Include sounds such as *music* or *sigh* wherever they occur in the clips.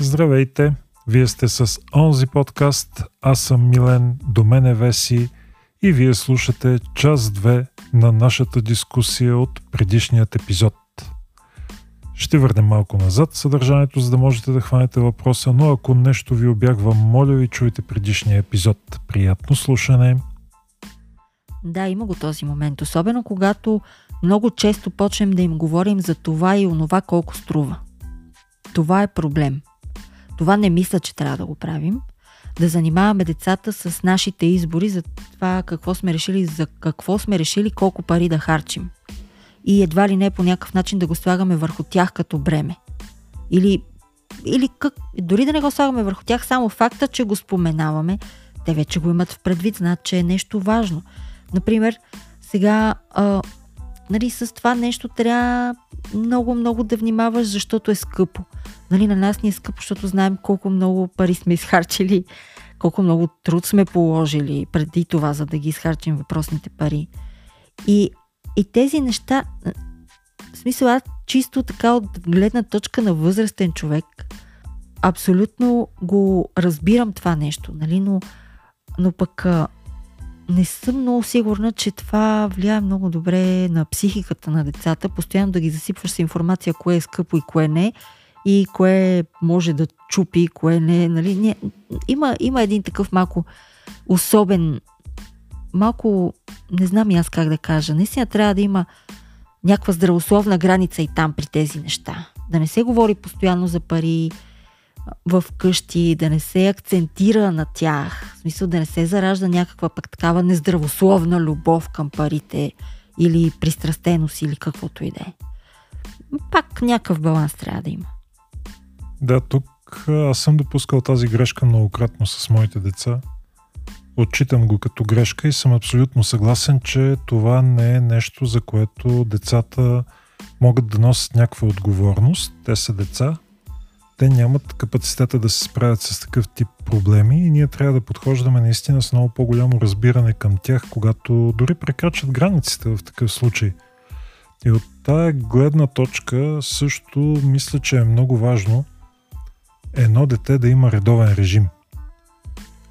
Здравейте! Вие сте с онзи подкаст, аз съм Милен, до мен е Веси и вие слушате част 2 на нашата дискусия от предишният епизод. Ще върнем малко назад съдържанието, за да можете да хванете въпроса, но ако нещо ви обягва, моля ви чуйте предишния епизод. Приятно слушане! Да, има го този момент, особено когато много често почнем да им говорим за това и онова колко струва. Това е проблем. Това не мисля, че трябва да го правим. Да занимаваме децата с нашите избори за това какво сме решили, за какво сме решили, колко пари да харчим. И едва ли не по някакъв начин да го слагаме върху тях като бреме. Или, или как, дори да не го слагаме върху тях, само факта, че го споменаваме, те вече го имат в предвид, знаят, че е нещо важно. Например, сега нали, с това нещо трябва много, много да внимаваш, защото е скъпо. Нали, на нас ни е скъпо, защото знаем колко много пари сме изхарчили, колко много труд сме положили преди това, за да ги изхарчим въпросните пари. И, и тези неща, в смисъл аз чисто така от гледна точка на възрастен човек, абсолютно го разбирам това нещо, нали, но, но пък не съм много сигурна, че това влияе много добре на психиката на децата. Постоянно да ги засипваш с информация кое е скъпо и кое не и кое може да чупи, кое не. Нали? не има, има един такъв малко особен, малко, не знам и аз как да кажа, наистина трябва да има някаква здравословна граница и там при тези неща. Да не се говори постоянно за пари, в къщи, да не се акцентира на тях, в смисъл да не се заражда някаква пък такава нездравословна любов към парите или пристрастеност или каквото и да е. Пак някакъв баланс трябва да има. Да, тук аз съм допускал тази грешка многократно с моите деца. Отчитам го като грешка и съм абсолютно съгласен, че това не е нещо, за което децата могат да носят някаква отговорност. Те са деца, те нямат капацитета да се справят с такъв тип проблеми и ние трябва да подхождаме наистина с много по-голямо разбиране към тях, когато дори прекрачат границите в такъв случай. И от тая гледна точка също мисля, че е много важно едно дете да има редовен режим.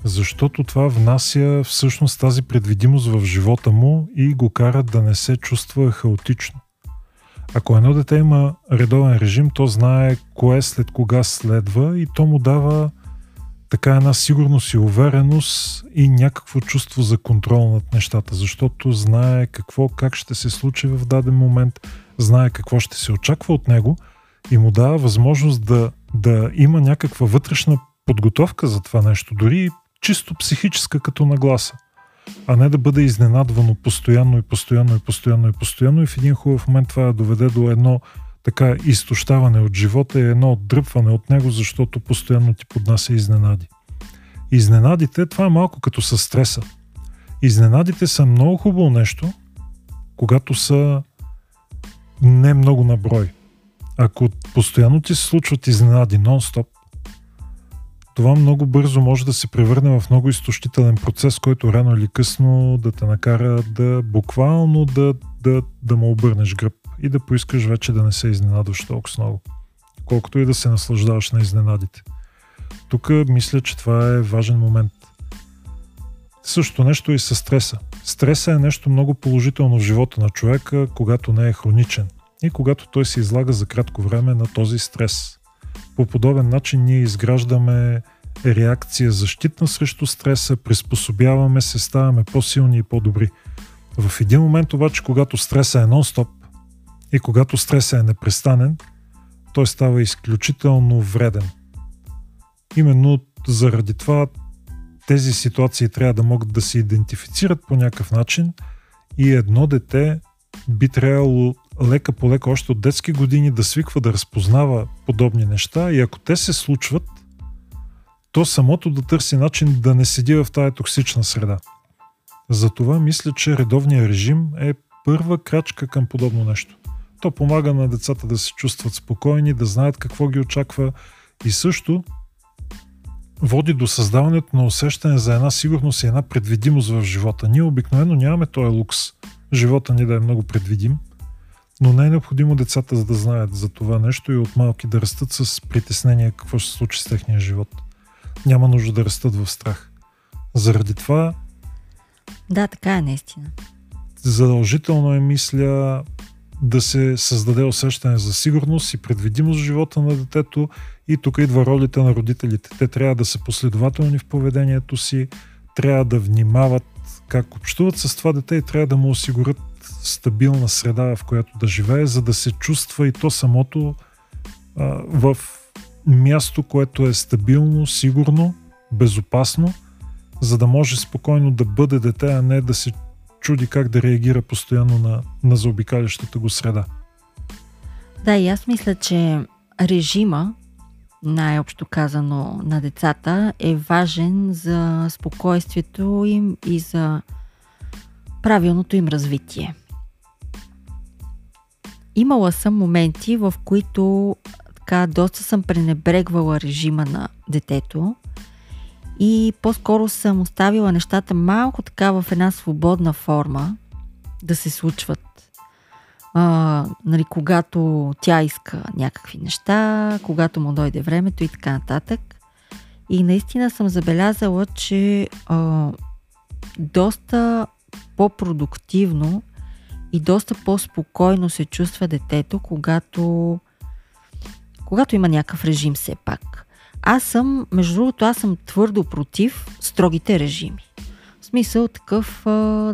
Защото това внася всъщност тази предвидимост в живота му и го кара да не се чувства хаотично. Ако едно дете има редовен режим, то знае кое след кога следва и то му дава така една сигурност и увереност и някакво чувство за контрол над нещата, защото знае какво, как ще се случи в даден момент, знае какво ще се очаква от него и му дава възможност да, да има някаква вътрешна подготовка за това нещо, дори чисто психическа като нагласа а не да бъде изненадвано постоянно и постоянно и постоянно и постоянно и в един хубав момент това да доведе до едно така изтощаване от живота и едно отдръпване от него, защото постоянно ти поднася изненади. Изненадите, това е малко като със стреса. Изненадите са много хубаво нещо, когато са не много на брой. Ако постоянно ти се случват изненади нон-стоп, това много бързо може да се превърне в много изтощителен процес, който рано или късно да те накара да буквално да, да, да му обърнеш гръб и да поискаш вече да не се изненадваш толкова много, колкото и да се наслаждаваш на изненадите. Тук мисля, че това е важен момент. Същото нещо и с стреса. Стреса е нещо много положително в живота на човека, когато не е хроничен и когато той се излага за кратко време на този стрес по подобен начин ние изграждаме реакция защитна срещу стреса, приспособяваме се, ставаме по-силни и по-добри. В един момент обаче, когато стреса е нон-стоп и когато стреса е непрестанен, той става изключително вреден. Именно заради това тези ситуации трябва да могат да се идентифицират по някакъв начин и едно дете би трябвало лека по лека още от детски години да свиква да разпознава подобни неща и ако те се случват, то самото да търси начин да не седи в тая токсична среда. Затова мисля, че редовният режим е първа крачка към подобно нещо. То помага на децата да се чувстват спокойни, да знаят какво ги очаква и също води до създаването на усещане за една сигурност и една предвидимост в живота. Ние обикновено нямаме този лукс. Живота ни да е много предвидим Но не е необходимо децата за да знаят за това нещо и от малки да растат с притеснение какво ще се случи с техния живот. Няма нужда да растат в страх. Заради това. Да, така е наистина. Задължително е, мисля, да се създаде усещане за сигурност и предвидимост в живота на детето и тук идва ролите на родителите. Те трябва да са последователни в поведението си, трябва да внимават как общуват с това дете и трябва да му осигурят стабилна среда, в която да живее, за да се чувства и то самото в място, което е стабилно, сигурно, безопасно, за да може спокойно да бъде дете, а не да се чуди как да реагира постоянно на, на заобикалящата го среда. Да, и аз мисля, че режима, най-общо казано на децата, е важен за спокойствието им и за правилното им развитие. Имала съм моменти, в които така доста съм пренебрегвала режима на детето и по-скоро съм оставила нещата малко така в една свободна форма да се случват. А, нали, когато тя иска някакви неща, когато му дойде времето и така нататък. И наистина съм забелязала, че а, доста по-продуктивно и доста по-спокойно се чувства детето, когато, когато има някакъв режим все пак. Аз съм, между другото, аз съм твърдо против строгите режими. В смисъл такъв,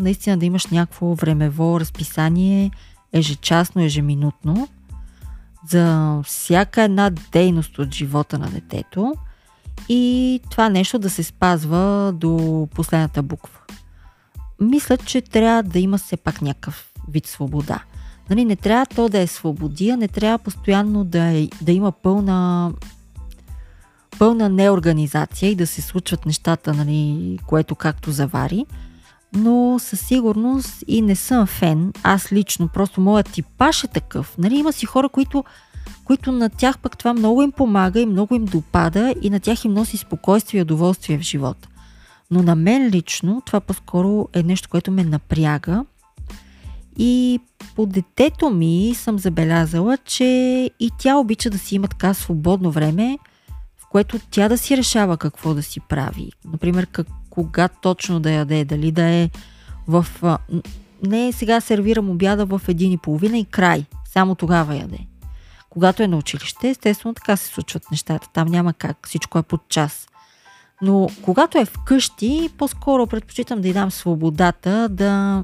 наистина да имаш някакво времево разписание, ежечасно, ежеминутно, за всяка една дейност от живота на детето и това нещо да се спазва до последната буква. Мисля, че трябва да има все пак някакъв вид свобода. Нали, не трябва то да е свободия, не трябва постоянно да, е, да има пълна пълна неорганизация и да се случват нещата, нали, което както завари. Но със сигурност и не съм фен. Аз лично, просто моят типаж е такъв. Нали, има си хора, които, които на тях пък това много им помага и много им допада и на тях им носи спокойствие и удоволствие в живота. Но на мен лично това по-скоро е нещо, което ме напряга. И по детето ми съм забелязала, че и тя обича да си има така свободно време – което тя да си решава какво да си прави. Например, как, кога точно да яде, дали да е в... Не сега сервирам обяда в един и половина и край. Само тогава яде. Когато е на училище, естествено така се случват нещата. Там няма как. Всичко е под час. Но когато е вкъщи, по-скоро предпочитам да й дам свободата да,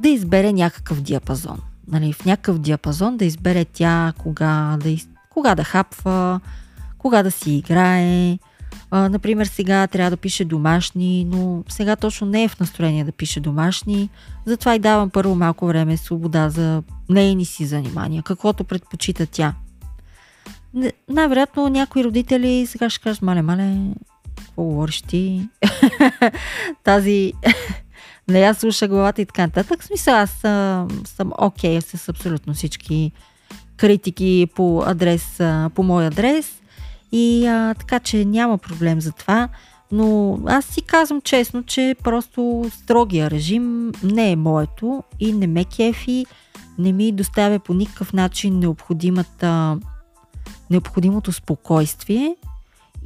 да избере някакъв диапазон. Нали, в някакъв диапазон да избере тя кога да, кога да хапва, кога да си играе. А, например, сега трябва да пише домашни, но сега точно не е в настроение да пише домашни. Затова и давам първо малко време свобода за нейни си занимания, каквото предпочита тя. Най-вероятно някои родители сега ще кажат, мале, мале, какво говориш ти? *laughs* Тази *laughs* не я слуша главата и така нататък. В смисъл, аз съм, окей okay с абсолютно всички критики по адрес, по мой адрес. И а, така, че няма проблем за това. Но аз си казвам честно, че просто строгия режим не е моето и не ме кефи, не ми доставя по никакъв начин необходимата, необходимото спокойствие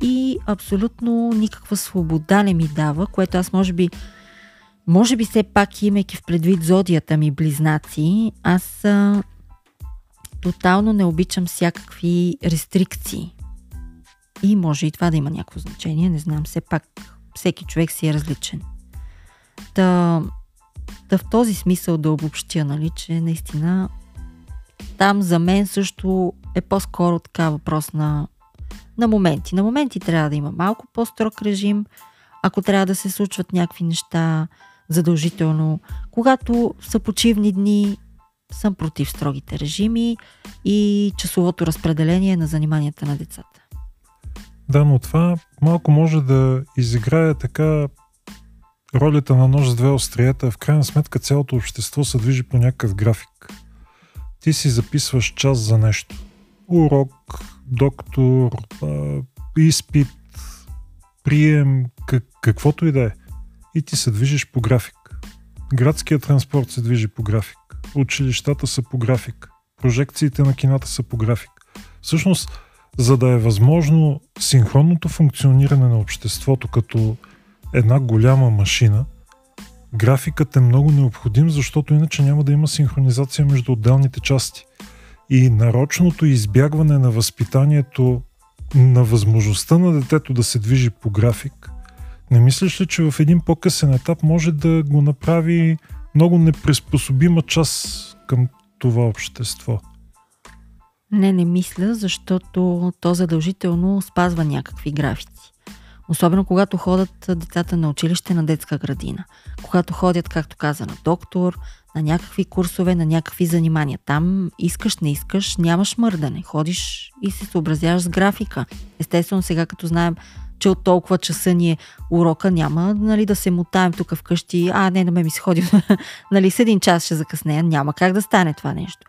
и абсолютно никаква свобода не ми дава, което аз може би може би все пак имайки в предвид зодията ми близнаци, аз а, тотално не обичам всякакви рестрикции. И може и това да има някакво значение, не знам, все пак всеки човек си е различен. Та, да в този смисъл да обобщя, нали, че наистина там за мен също е по-скоро така въпрос на, на моменти. На моменти трябва да има малко по-строг режим, ако трябва да се случват някакви неща задължително. Когато са почивни дни, съм против строгите режими и часовото разпределение на заниманията на децата. Да, но това малко може да изиграе така ролята на нож с две острията. В крайна сметка цялото общество се движи по някакъв график. Ти си записваш час за нещо. Урок, доктор, изпит, прием, как, каквото и да е. И ти се движиш по график. Градският транспорт се движи по график. училищата са по график. Прожекциите на кината са по график. Всъщност, за да е възможно синхронното функциониране на обществото като една голяма машина, графикът е много необходим, защото иначе няма да има синхронизация между отделните части. И нарочното избягване на възпитанието на възможността на детето да се движи по график, не мислиш ли, че в един по-късен етап може да го направи много неприспособима част към това общество? Не, не мисля, защото то задължително спазва някакви графици. Особено когато ходят децата на училище на детска градина. Когато ходят, както каза, на доктор, на някакви курсове, на някакви занимания. Там искаш, не искаш, нямаш мърдане. Ходиш и се съобразяваш с графика. Естествено, сега като знаем, че от толкова часа ни е урока, няма нали, да се мутаем тук вкъщи. А, не, на ме ми се ходи, *laughs* нали, с един час ще закъснея. Няма как да стане това нещо.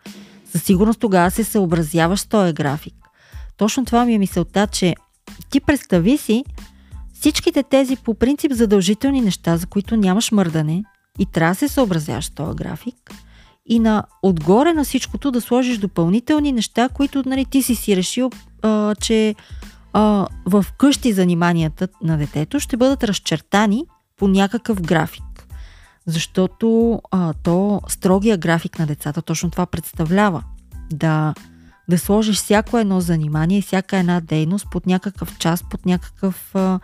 Със сигурност тогава се съобразяваш с този график. Точно това ми е мисълта, че ти представи си всичките тези по принцип задължителни неща, за които нямаш мърдане и трябва да се съобразяваш този график и на отгоре на всичкото да сложиш допълнителни неща, които нали, ти си си решил, а, че а, в къщи заниманията на детето ще бъдат разчертани по някакъв график. Защото а, то строгия график на децата точно това представлява. Да, да сложиш всяко едно занимание, всяка една дейност под някакъв час, под някакъв а,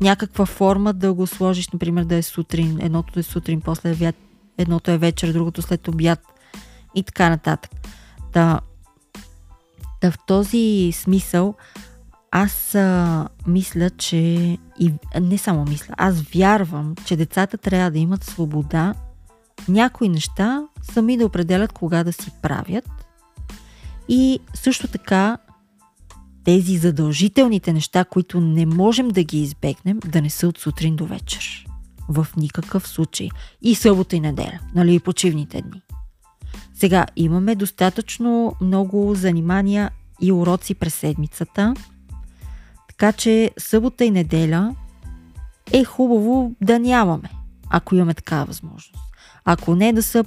някаква форма да го сложиш, например да е сутрин, едното е сутрин, после е едното е вечер, другото след обяд и така нататък. Да, да в този смисъл аз а, мисля, че и не само мисля, аз вярвам, че децата трябва да имат свобода някои неща сами да определят кога да си правят и също така тези задължителните неща, които не можем да ги избегнем, да не са от сутрин до вечер. В никакъв случай. И събота и неделя, нали, и почивните дни. Сега имаме достатъчно много занимания и уроци през седмицата – така че събота и неделя е хубаво да нямаме, ако имаме такава възможност. Ако не да са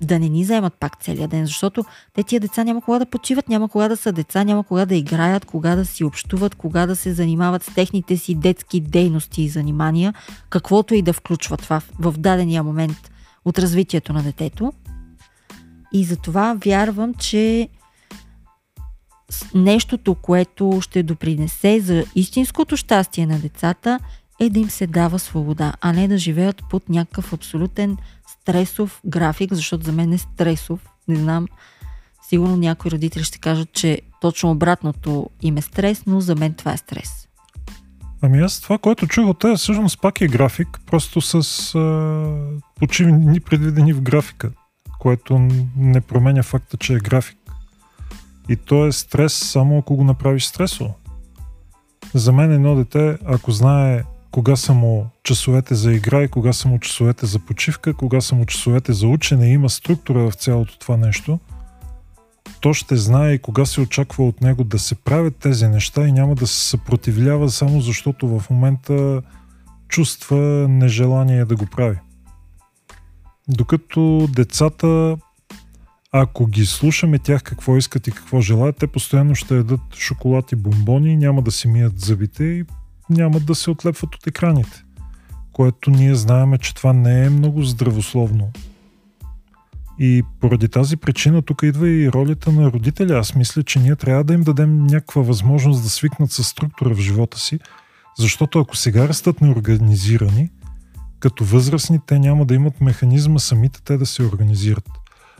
да не ни заемат пак целият ден, защото те тия деца няма кога да почиват, няма кога да са деца, няма кога да играят, кога да си общуват, кога да се занимават с техните си детски дейности и занимания, каквото и да включва това в дадения момент от развитието на детето. И затова вярвам, че нещото, което ще допринесе за истинското щастие на децата, е да им се дава свобода, а не да живеят под някакъв абсолютен стресов график, защото за мен е стресов. Не знам, сигурно някои родители ще кажат, че точно обратното им е стрес, но за мен това е стрес. Ами аз това, което чух от тези, всъщност пак е график, просто с а, почивни предвидени в графика, което не променя факта, че е график. И то е стрес само ако го направиш стресово. За мен едно дете, ако знае кога са му часовете за игра и кога са му часовете за почивка, кога са му часовете за учене, има структура в цялото това нещо, то ще знае и кога се очаква от него да се правят тези неща и няма да се съпротивлява само защото в момента чувства нежелание да го прави. Докато децата ако ги слушаме тях какво искат и какво желаят, те постоянно ще ядат шоколад и бомбони, няма да си мият зъбите и няма да се отлепват от екраните. Което ние знаеме, че това не е много здравословно. И поради тази причина тук идва и ролята на родителя. Аз мисля, че ние трябва да им дадем някаква възможност да свикнат с структура в живота си, защото ако сега растат неорганизирани, като възрастни те няма да имат механизма самите те да се организират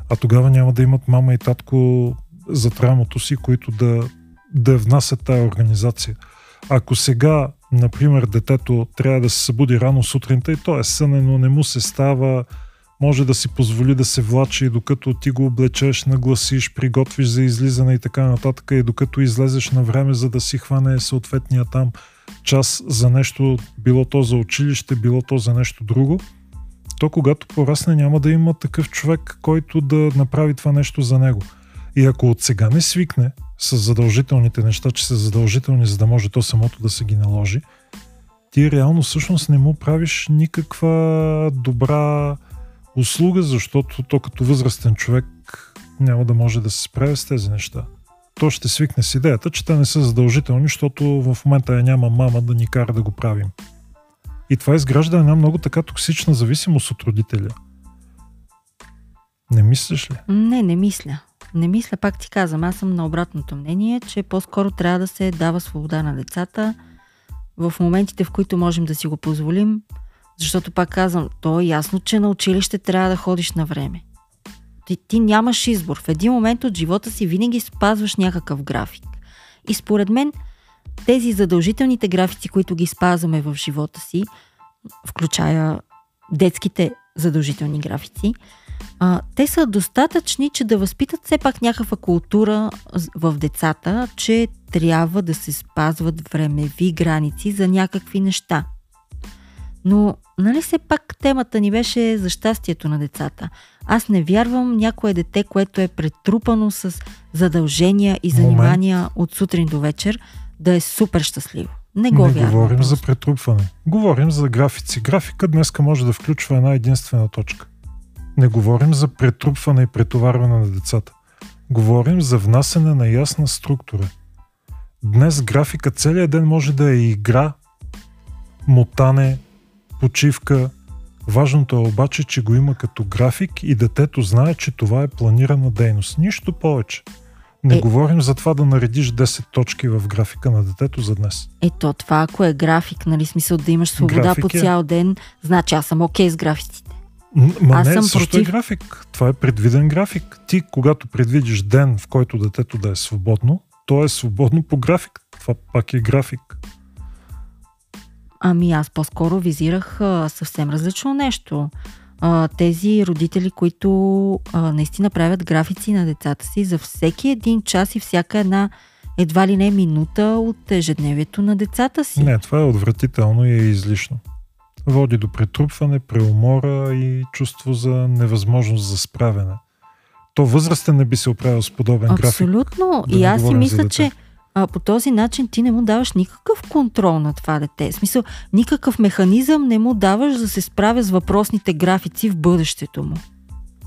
а тогава няма да имат мама и татко за трамото си, които да, да внасят тая организация. Ако сега, например, детето трябва да се събуди рано сутринта и то е сънено, не му се става, може да си позволи да се влачи, докато ти го облечеш, нагласиш, приготвиш за излизане и така нататък, и докато излезеш на време, за да си хване съответния там час за нещо, било то за училище, било то за нещо друго – то когато порасне няма да има такъв човек, който да направи това нещо за него. И ако от сега не свикне с задължителните неща, че са задължителни, за да може то самото да се ги наложи, ти реално всъщност не му правиш никаква добра услуга, защото то като възрастен човек няма да може да се справя с тези неща. То ще свикне с идеята, че те не са задължителни, защото в момента я няма мама да ни кара да го правим. И това изгражда една много така токсична зависимост от родителя. Не мислиш ли? Не, не мисля. Не мисля, пак ти казвам, аз съм на обратното мнение, че по-скоро трябва да се дава свобода на децата в моментите, в които можем да си го позволим, защото пак казвам, то е ясно, че на училище трябва да ходиш на време. Ти, ти нямаш избор. В един момент от живота си винаги спазваш някакъв график. И според мен тези задължителните графици, които ги спазваме в живота си, включая детските задължителни графици, а, те са достатъчни, че да възпитат все пак някаква култура в децата, че трябва да се спазват времеви граници за някакви неща. Но, нали все пак темата ни беше за щастието на децата. Аз не вярвам някое дете, което е претрупано с задължения и занимания Момент. от сутрин до вечер, да е супер щастливо. Не го не вярвам. говорим просто. за претрупване. Говорим за графици. Графика днеска може да включва една единствена точка. Не говорим за претрупване и претоварване на децата. Говорим за внасене на ясна структура. Днес графика целият ден може да е игра, мотане, почивка. Важното е обаче, че го има като график и детето знае, че това е планирана дейност. Нищо повече. Не е, говорим за това да наредиш 10 точки в графика на детето за днес. Ето, това ако е график, нали смисъл да имаш свобода график по е- цял ден, значи аз съм окей okay с графиците. Ма Аз не, съм също против... е график. Това е предвиден график. Ти, когато предвидиш ден, в който детето да е свободно, то е свободно по график. Това пак е график. Ами аз по-скоро визирах а, съвсем различно нещо. А, тези родители, които а, наистина правят графици на децата си за всеки един час и всяка една едва ли не минута от ежедневието на децата си. Не, това е отвратително и е излишно води до претрупване, преумора и чувство за невъзможност за справяне. То възрастен не би се оправил с подобен Абсолютно. график. Абсолютно. Да и аз си мисля, че а, по този начин ти не му даваш никакъв контрол на това дете. В смисъл, никакъв механизъм не му даваш да се справя с въпросните графици в бъдещето му.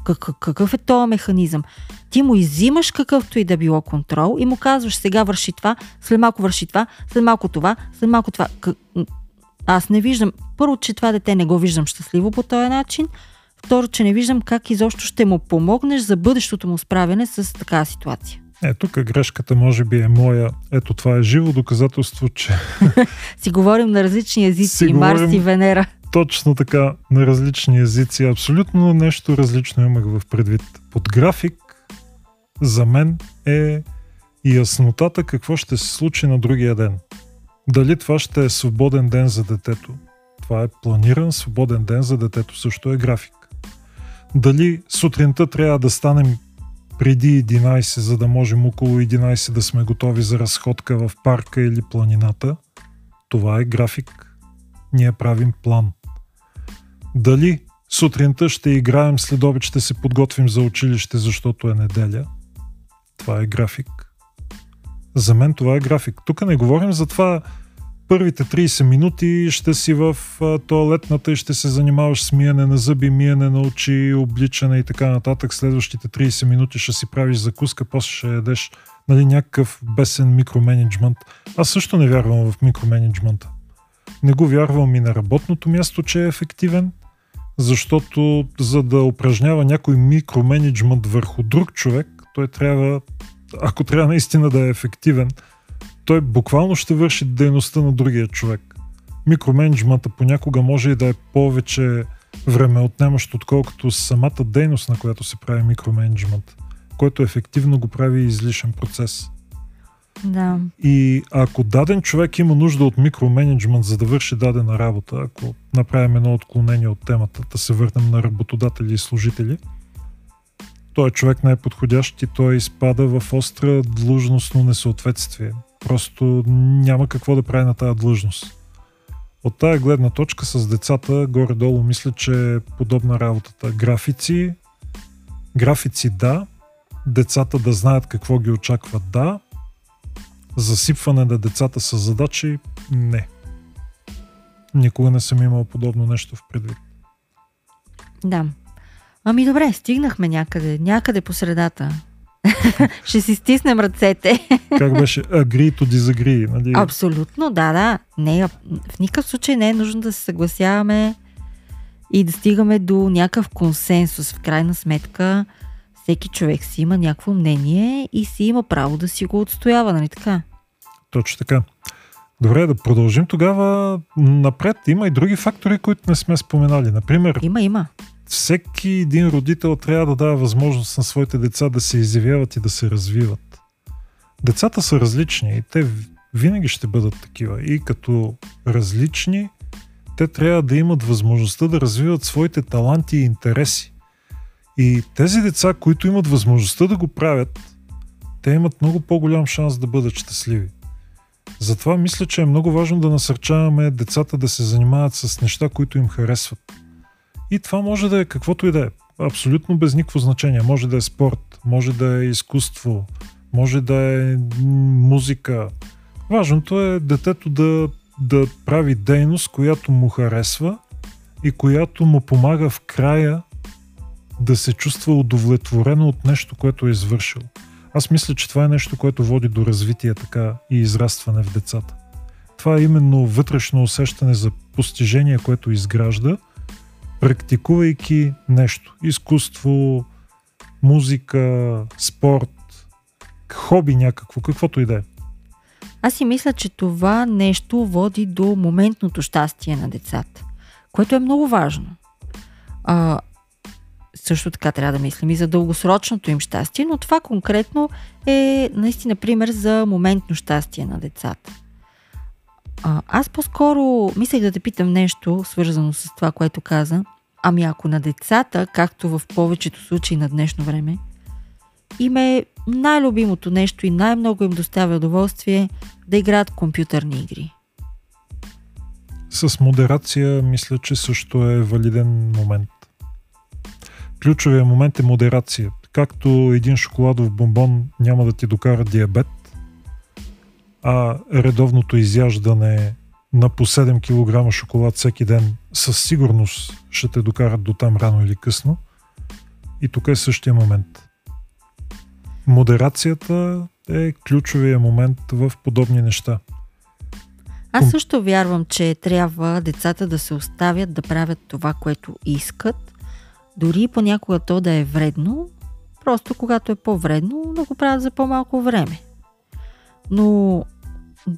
Как, какъв е този механизъм? Ти му изимаш какъвто и да било контрол и му казваш сега върши това, след малко върши това, след малко това, след малко това. Аз не виждам, първо, че това дете не го виждам щастливо по този начин, второ, че не виждам как изобщо ще му помогнеш за бъдещото му справяне с такава ситуация. Е, тук грешката може би е моя. Ето това е живо доказателство, че... *laughs* си говорим на различни езици, и Марс и Венера. Точно така, на различни езици. Абсолютно нещо различно имах в предвид. Под график за мен е яснотата какво ще се случи на другия ден. Дали това ще е свободен ден за детето? Това е планиран свободен ден за детето, също е график. Дали сутринта трябва да станем преди 11, за да можем около 11 да сме готови за разходка в парка или планината? Това е график. Ние правим план. Дали сутринта ще играем, след обед ще се подготвим за училище, защото е неделя? Това е график. За мен това е график. Тук не говорим за това първите 30 минути ще си в туалетната и ще се занимаваш с миене на зъби, миене на очи, обличане и така нататък. Следващите 30 минути ще си правиш закуска, после ще ядеш нали, някакъв бесен микроменеджмент. Аз също не вярвам в микроменеджмента. Не го вярвам и на работното място, че е ефективен, защото за да упражнява някой микроменеджмент върху друг човек, той трябва, ако трябва наистина да е ефективен, той буквално ще върши дейността на другия човек. Микроменеджмента понякога може и да е повече време отнемащо, отколкото самата дейност, на която се прави микроменеджмент, който ефективно го прави излишен процес. Да. И ако даден човек има нужда от микроменеджмент, за да върши дадена работа, ако направим едно отклонение от темата, да се върнем на работодатели и служители, той е човек не е подходящ и той изпада в остра длъжностно несъответствие. Просто няма какво да прави на тази длъжност. От тая гледна точка с децата, горе-долу мисля, че е подобна работата. Графици, графици да, децата да знаят какво ги очаква да, засипване на децата с задачи не. Никога не съм имал подобно нещо в предвид. Да. Ами добре, стигнахме някъде, някъде по средата. *laughs* Ще си стиснем ръцете. Как беше? Agree to disagree. Нали? Абсолютно, да, да. Не, в никакъв случай не е нужно да се съгласяваме и да стигаме до някакъв консенсус. В крайна сметка, всеки човек си има някакво мнение и си има право да си го отстоява, нали така? Точно така. Добре, да продължим тогава напред. Има и други фактори, които не сме споменали. Например, има, има. Всеки един родител трябва да дава възможност на своите деца да се изявяват и да се развиват. Децата са различни и те винаги ще бъдат такива. И като различни, те трябва да имат възможността да развиват своите таланти и интереси. И тези деца, които имат възможността да го правят, те имат много по-голям шанс да бъдат щастливи. Затова мисля, че е много важно да насърчаваме децата да се занимават с неща, които им харесват. И това може да е каквото и да е. Абсолютно без никакво значение. Може да е спорт, може да е изкуство, може да е музика. Важното е детето да, да прави дейност, която му харесва и която му помага в края да се чувства удовлетворено от нещо, което е извършил. Аз мисля, че това е нещо, което води до развитие така и израстване в децата. Това е именно вътрешно усещане за постижение, което изгражда, практикувайки нещо. Изкуство, музика, спорт, хоби някакво, каквото и да е. Аз си мисля, че това нещо води до моментното щастие на децата, което е много важно. А, също така трябва да мислим и за дългосрочното им щастие, но това конкретно е наистина пример за моментно щастие на децата. Аз по-скоро мислех да те питам нещо, свързано с това, което каза. Ами ако на децата, както в повечето случаи на днешно време, им е най-любимото нещо и най-много им доставя удоволствие да играят компютърни игри. С модерация мисля, че също е валиден момент. Ключовия момент е модерация. Както един шоколадов бомбон няма да ти докара диабет, а редовното изяждане на по 7 кг шоколад всеки ден със сигурност ще те докарат до там рано или късно. И тук е същия момент. Модерацията е ключовия момент в подобни неща. Аз също вярвам, че трябва децата да се оставят да правят това, което искат, дори понякога то да е вредно, просто когато е по-вредно, да го правят за по-малко време. Но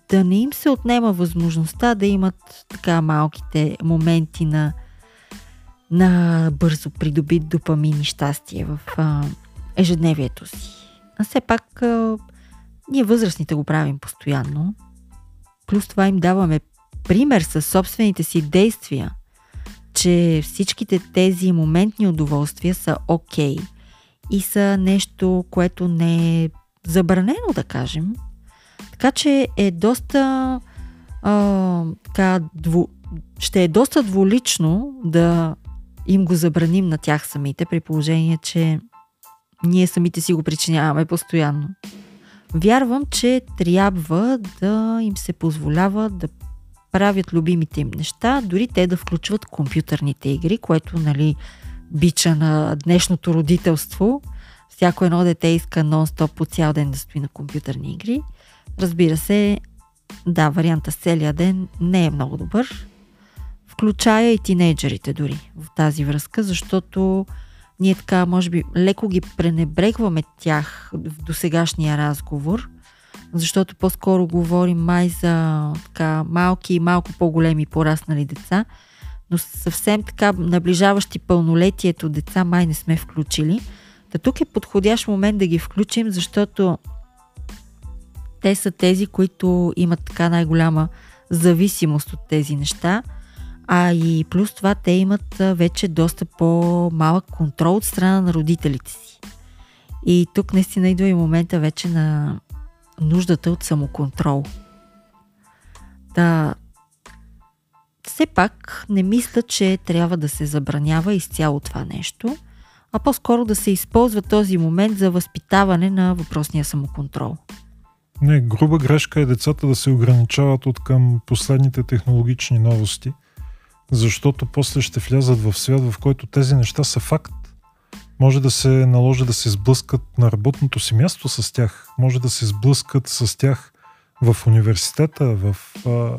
да не им се отнема възможността да имат така малките моменти на, на бързо придобит допамин и щастие в а, ежедневието си. А все пак а, ние възрастните го правим постоянно. Плюс това им даваме пример със собствените си действия, че всичките тези моментни удоволствия са окей okay и са нещо, което не е забранено, да кажем, така че е доста а, така, дву, ще е доста дволично да им го забраним на тях самите, при положение, че ние самите си го причиняваме постоянно. Вярвам, че трябва да им се позволява да правят любимите им неща, дори те да включват компютърните игри, което, нали, бича на днешното родителство. Всяко едно дете иска нон-стоп по цял ден да стои на компютърни игри. Разбира се, да, варианта с целия ден не е много добър. Включая и тинейджерите дори в тази връзка, защото ние така, може би, леко ги пренебрегваме тях в досегашния разговор, защото по-скоро говорим май за така малки и малко по-големи пораснали деца, но съвсем така наближаващи пълнолетието деца май не сме включили. Та тук е подходящ момент да ги включим, защото те са тези, които имат така най-голяма зависимост от тези неща. А и плюс това те имат вече доста по-малък контрол от страна на родителите си. И тук наистина идва и момента вече на нуждата от самоконтрол. Да, все пак не мисля, че трябва да се забранява изцяло това нещо, а по-скоро да се използва този момент за възпитаване на въпросния самоконтрол. Не, груба грешка е децата да се ограничават от към последните технологични новости, защото после ще влязат в свят, в който тези неща са факт. Може да се наложи да се сблъскат на работното си място с тях. Може да се сблъскат с тях в университета, в а,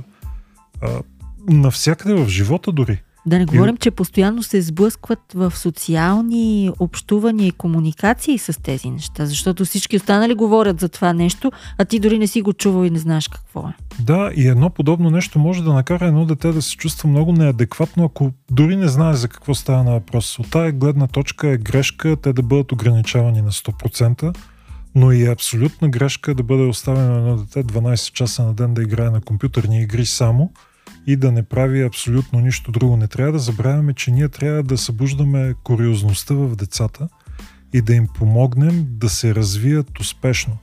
а, навсякъде в живота дори. Да не говорим, и... че постоянно се сблъскват в социални общувания и комуникации с тези неща, защото всички останали говорят за това нещо, а ти дори не си го чувал и не знаеш какво е. Да, и едно подобно нещо може да накара едно дете да се чувства много неадекватно, ако дори не знае за какво става на въпрос. От тая гледна точка е грешка те да бъдат ограничавани на 100%, но и е абсолютна грешка да бъде оставено едно дете 12 часа на ден да играе на компютърни игри само – и да не прави абсолютно нищо друго. Не трябва да забравяме, че ние трябва да събуждаме куриозността в децата и да им помогнем да се развият успешно.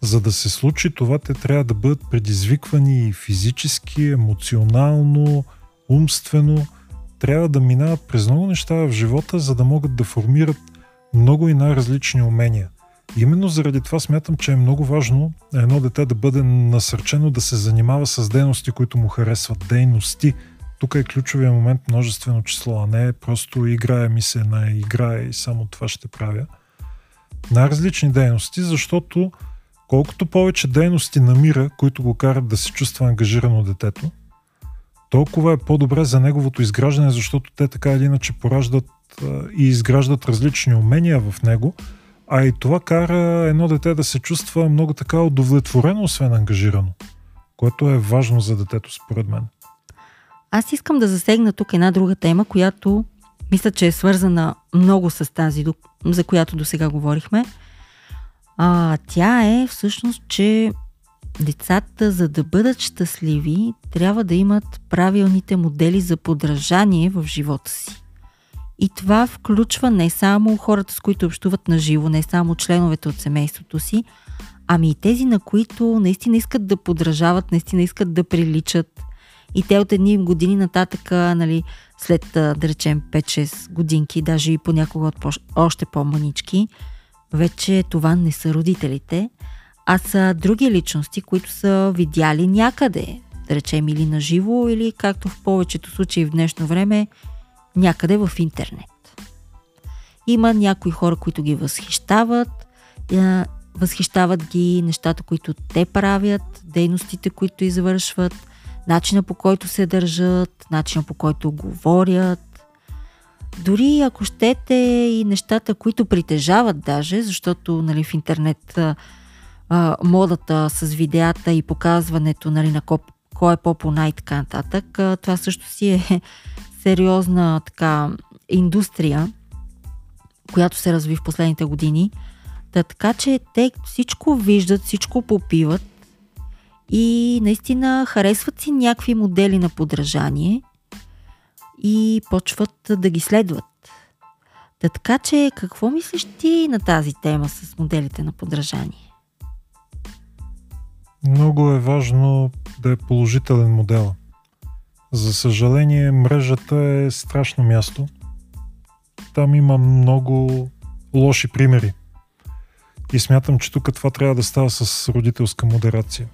За да се случи това, те трябва да бъдат предизвиквани и физически, емоционално, умствено. Трябва да минават през много неща в живота, за да могат да формират много и най-различни умения. Именно заради това смятам, че е много важно едно дете да бъде насърчено да се занимава с дейности, които му харесват. Дейности. Тук е ключовия момент множествено число, а не просто играе ми се на играе и само това ще правя. Най-различни дейности, защото колкото повече дейности намира, които го карат да се чувства ангажирано детето, толкова е по-добре за неговото изграждане, защото те така или иначе пораждат и изграждат различни умения в него – а и това кара едно дете да се чувства много така удовлетворено, освен ангажирано, което е важно за детето, според мен. Аз искам да засегна тук една друга тема, която мисля, че е свързана много с тази, за която до сега говорихме. А, тя е всъщност, че децата, за да бъдат щастливи, трябва да имат правилните модели за подражание в живота си. И това включва не само хората, с които общуват на живо, не само членовете от семейството си, ами и тези, на които наистина искат да подражават, наистина искат да приличат. И те от едни години нататък, нали, след, да речем, 5-6 годинки, даже и понякога от по- още по-манички, вече това не са родителите, а са други личности, които са видяли някъде, да речем или на живо, или както в повечето случаи в днешно време, някъде в интернет. Има някои хора, които ги възхищават, възхищават ги нещата, които те правят, дейностите, които извършват, начина по който се държат, начина по който говорят. Дори ако щете и нещата, които притежават даже, защото нали, в интернет а, модата с видеята и показването нали, на кой е по-по-най така нататък, това също си е *laughs* сериозна така индустрия, която се разви в последните години. Та, така че те всичко виждат, всичко попиват и наистина харесват си някакви модели на подражание и почват да ги следват. Та, така че какво мислиш ти на тази тема с моделите на подражание? Много е важно да е положителен модел. За съжаление, мрежата е страшно място. Там има много лоши примери. И смятам, че тук това трябва да става с родителска модерация.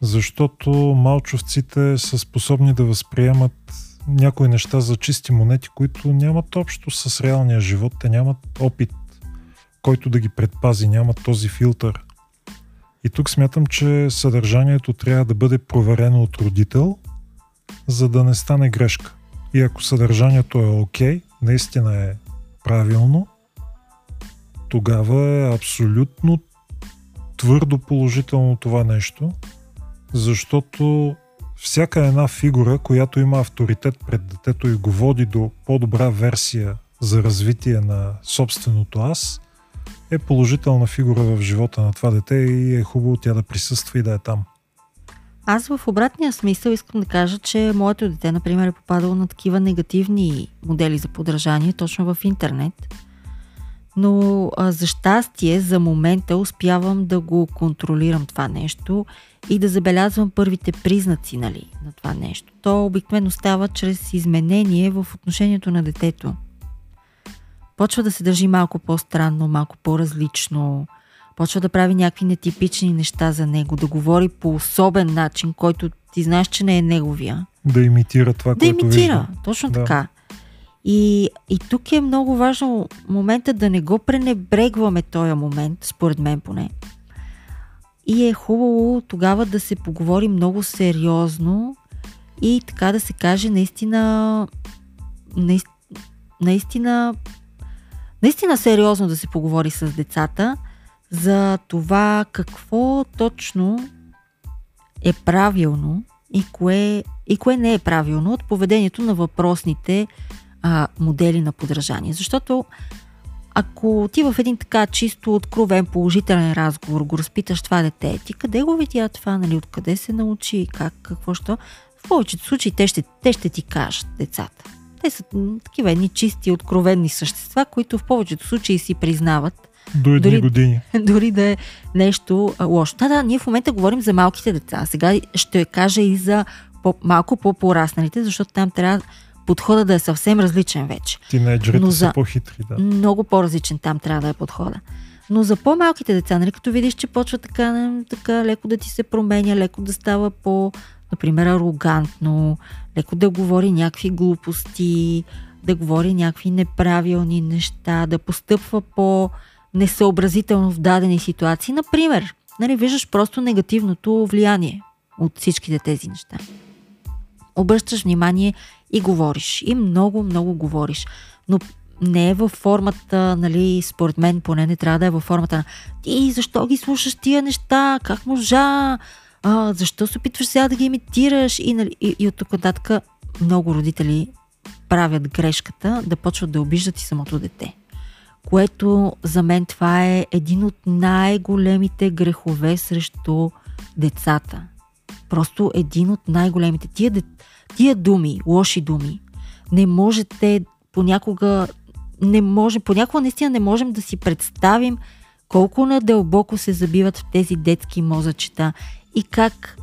Защото малчовците са способни да възприемат някои неща за чисти монети, които нямат общо с реалния живот. Те нямат опит, който да ги предпази, нямат този филтър. И тук смятам, че съдържанието трябва да бъде проверено от родител за да не стане грешка. И ако съдържанието е окей, okay, наистина е правилно, тогава е абсолютно твърдо положително това нещо, защото всяка една фигура, която има авторитет пред детето и го води до по-добра версия за развитие на собственото аз, е положителна фигура в живота на това дете и е хубаво тя да присъства и да е там. Аз в обратния смисъл искам да кажа, че моето дете, например, е попадало на такива негативни модели за подражание точно в интернет. Но а, за щастие, за момента успявам да го контролирам това нещо и да забелязвам първите признаци нали, на това нещо. То обикновено става чрез изменение в отношението на детето. Почва да се държи малко по-странно, малко по-различно, почва да прави някакви нетипични неща за него, да говори по особен начин, който ти знаеш, че не е неговия. Да имитира това, да което имитира, вижда. точно да. така. И, и тук е много важно момента да не го пренебрегваме този момент, според мен поне. И е хубаво тогава да се поговори много сериозно и така да се каже наистина наистина наистина сериозно да се поговори с децата за това какво точно е правилно и кое, и кое не е правилно от поведението на въпросните а, модели на подражание. Защото ако ти в един така чисто откровен положителен разговор го разпиташ това дете, ти къде го видя това, нали, откъде се научи, как, какво, що, в повечето случаи те ще, те ще ти кажат, децата. Те са такива едни чисти, откровенни същества, които в повечето случаи си признават. До едни дори, години. *laughs* Дори да е нещо лошо. Да, да, ние в момента говорим за малките деца. Сега ще кажа и за по, малко по-порасналите, защото там трябва подхода да е съвсем различен вече. Тинейджерите Но за... са по-хитри, да. Много по-различен там трябва да е подхода. Но за по-малките деца, нали, като видиш, че почва така, така леко да ти се променя, леко да става по, например, арогантно, леко да говори някакви глупости, да говори някакви неправилни неща, да постъпва по несъобразително в дадени ситуации. Например, нали, виждаш просто негативното влияние от всичките тези неща. Обръщаш внимание и говориш. И много, много говориш. Но не е във формата, нали, според мен поне не трябва да е във формата на ти защо ги слушаш тия неща, как можа, а, защо се опитваш сега да ги имитираш и, нали, и, и от тук нататък много родители правят грешката да почват да обиждат и самото дете. Което за мен това е един от най-големите грехове срещу децата. Просто един от най-големите. Тия, тия думи, лоши думи, не можете понякога не може, понякога наистина не можем да си представим колко надълбоко се забиват в тези детски мозъчета и как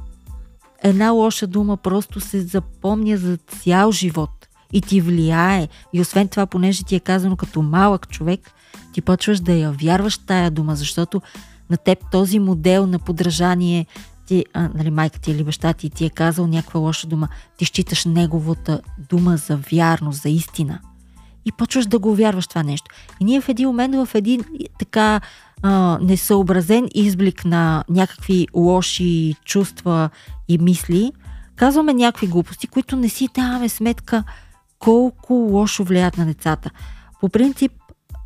една лоша дума просто се запомня за цял живот и ти влияе. И освен това, понеже ти е казано като малък човек, ти почваш да я вярваш тая дума, защото на теб този модел на подражание, ти, а, нали, майка ти или баща ти ти е казал някаква лоша дума, ти считаш неговата дума за вярно, за истина. И почваш да го вярваш това нещо. И ние в един момент, в един така а, несъобразен изблик на някакви лоши чувства и мисли, казваме някакви глупости, които не си даваме сметка колко лошо влияят на децата. По принцип,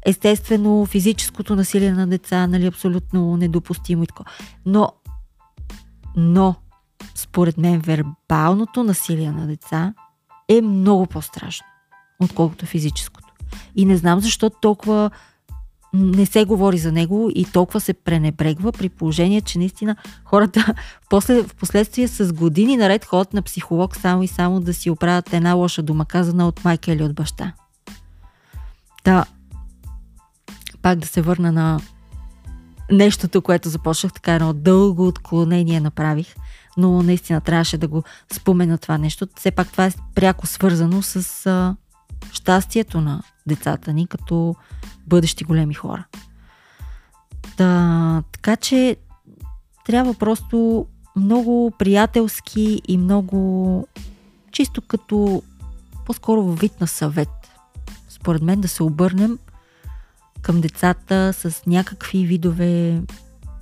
естествено, физическото насилие на деца, нали, абсолютно недопустимо и така. Но, но, според мен, вербалното насилие на деца е много по-страшно, отколкото физическото. И не знам защо толкова не се говори за него и толкова се пренебрегва при положение, че наистина хората после, в последствие с години наред ходят на психолог само и само да си оправят една лоша дума, казана от майка или от баща. Та, пак да се върна на нещото, което започнах, така едно дълго отклонение направих, но наистина трябваше да го спомена това нещо. Все пак това е пряко свързано с а, щастието на децата ни като бъдещи големи хора. Да, така че трябва просто много приятелски и много чисто като по-скоро вид на съвет. Според мен да се обърнем към децата с някакви видове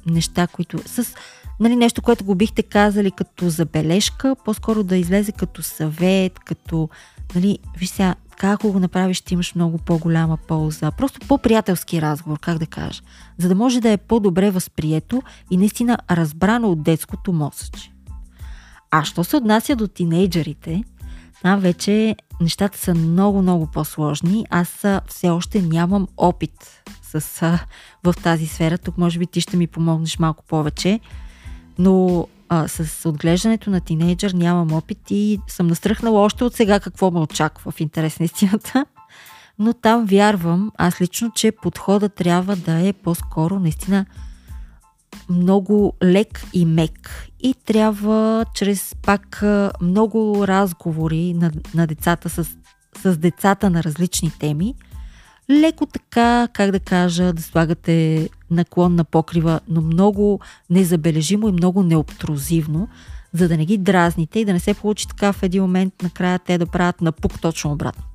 неща, които с нали, нещо, което го бихте казали като забележка, по-скоро да излезе като съвет, като нали, виж сега, как ако го направиш, ще имаш много по-голяма полза. Просто по-приятелски разговор, как да кажа. За да може да е по-добре възприето и наистина разбрано от детското мозъче. А що се отнася до тинейджерите, там вече нещата са много-много по-сложни. Аз все още нямам опит с, в тази сфера. Тук може би ти ще ми помогнеш малко повече. Но а, с отглеждането на тинейджър нямам опит и съм настръхнала още от сега какво ме очаква в интерес на истината. Но там вярвам, аз лично, че подходът трябва да е по-скоро наистина много лек и мек. И трябва чрез пак много разговори на, на децата с, с децата на различни теми, леко така, как да кажа, да слагате наклон на покрива, но много незабележимо и много необтрузивно, за да не ги дразните и да не се получи така в един момент накрая те да правят напук точно обратното.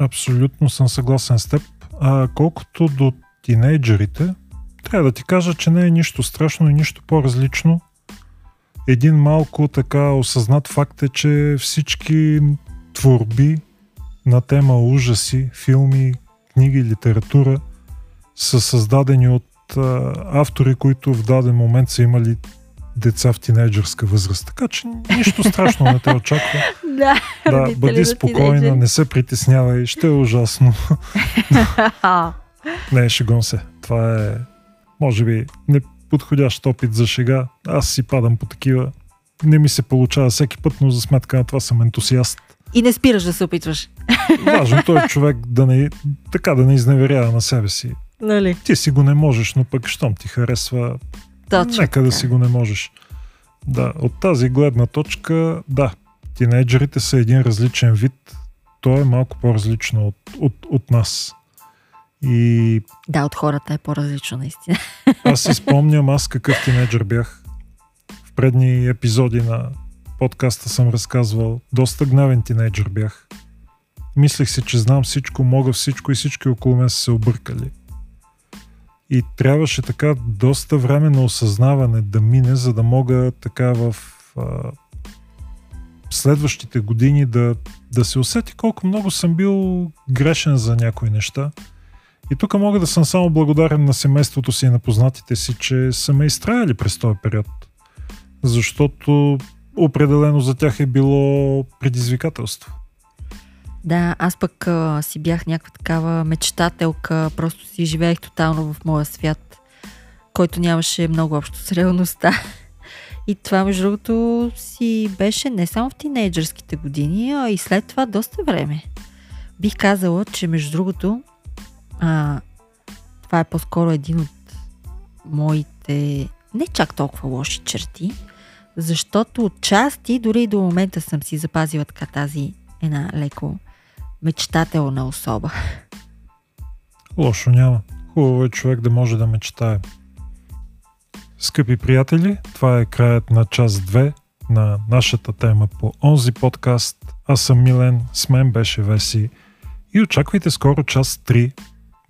Абсолютно съм съгласен с теб. А колкото до тинейджерите, трябва да ти кажа, че не е нищо страшно и нищо по-различно. Един малко така осъзнат факт е, че всички творби на тема ужаси, филми, книги, литература са създадени от а, автори, които в даден момент са имали деца в тинейджърска възраст. Така че нищо страшно не те очаква. *laughs* да, да бъди спокойна, не се притеснявай, ще е ужасно. *laughs* не, шегон се. Това е, може би, неподходящ опит за шега. Аз си падам по такива. Не ми се получава всеки път, но за сметка на това съм ентусиаст. И не спираш да се опитваш. Важно той човек да не, така да не изневерява на себе си. Нали? Ти си го не можеш, но пък щом ти харесва, Точно нека да си го не можеш. Да, от тази гледна точка, да, тинейджерите са един различен вид. Той е малко по-различно от, от, от нас. И Да, от хората е по-различно, наистина. *laughs* аз си спомням аз какъв тинейджър бях. В предни епизоди на подкаста съм разказвал. Доста гневен тинейджър бях. Мислех си, че знам всичко, мога всичко и всички около мен са се объркали. И трябваше така доста време на осъзнаване да мине, за да мога така в а, следващите години да, да се усети колко много съм бил грешен за някои неща. И тук мога да съм само благодарен на семейството си и на познатите си, че са ме изтраяли през този период. Защото определено за тях е било предизвикателство. Да, аз пък а, си бях някаква такава мечтателка, просто си живеех тотално в моя свят, който нямаше много общо с реалността. *laughs* И това, между другото, си беше не само в тинейджърските години, а и след това доста време. Бих казала, че между другото, а, това е по-скоро един от моите не чак толкова лоши черти, защото отчасти дори до момента съм си запазила така тази една леко мечтателна особа. Лошо няма. Хубаво е човек да може да мечтае. Скъпи приятели, това е краят на част 2 на нашата тема по онзи подкаст. Аз съм Милен, с мен беше Веси и очаквайте скоро част 3.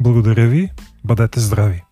Благодаря ви, бъдете здрави!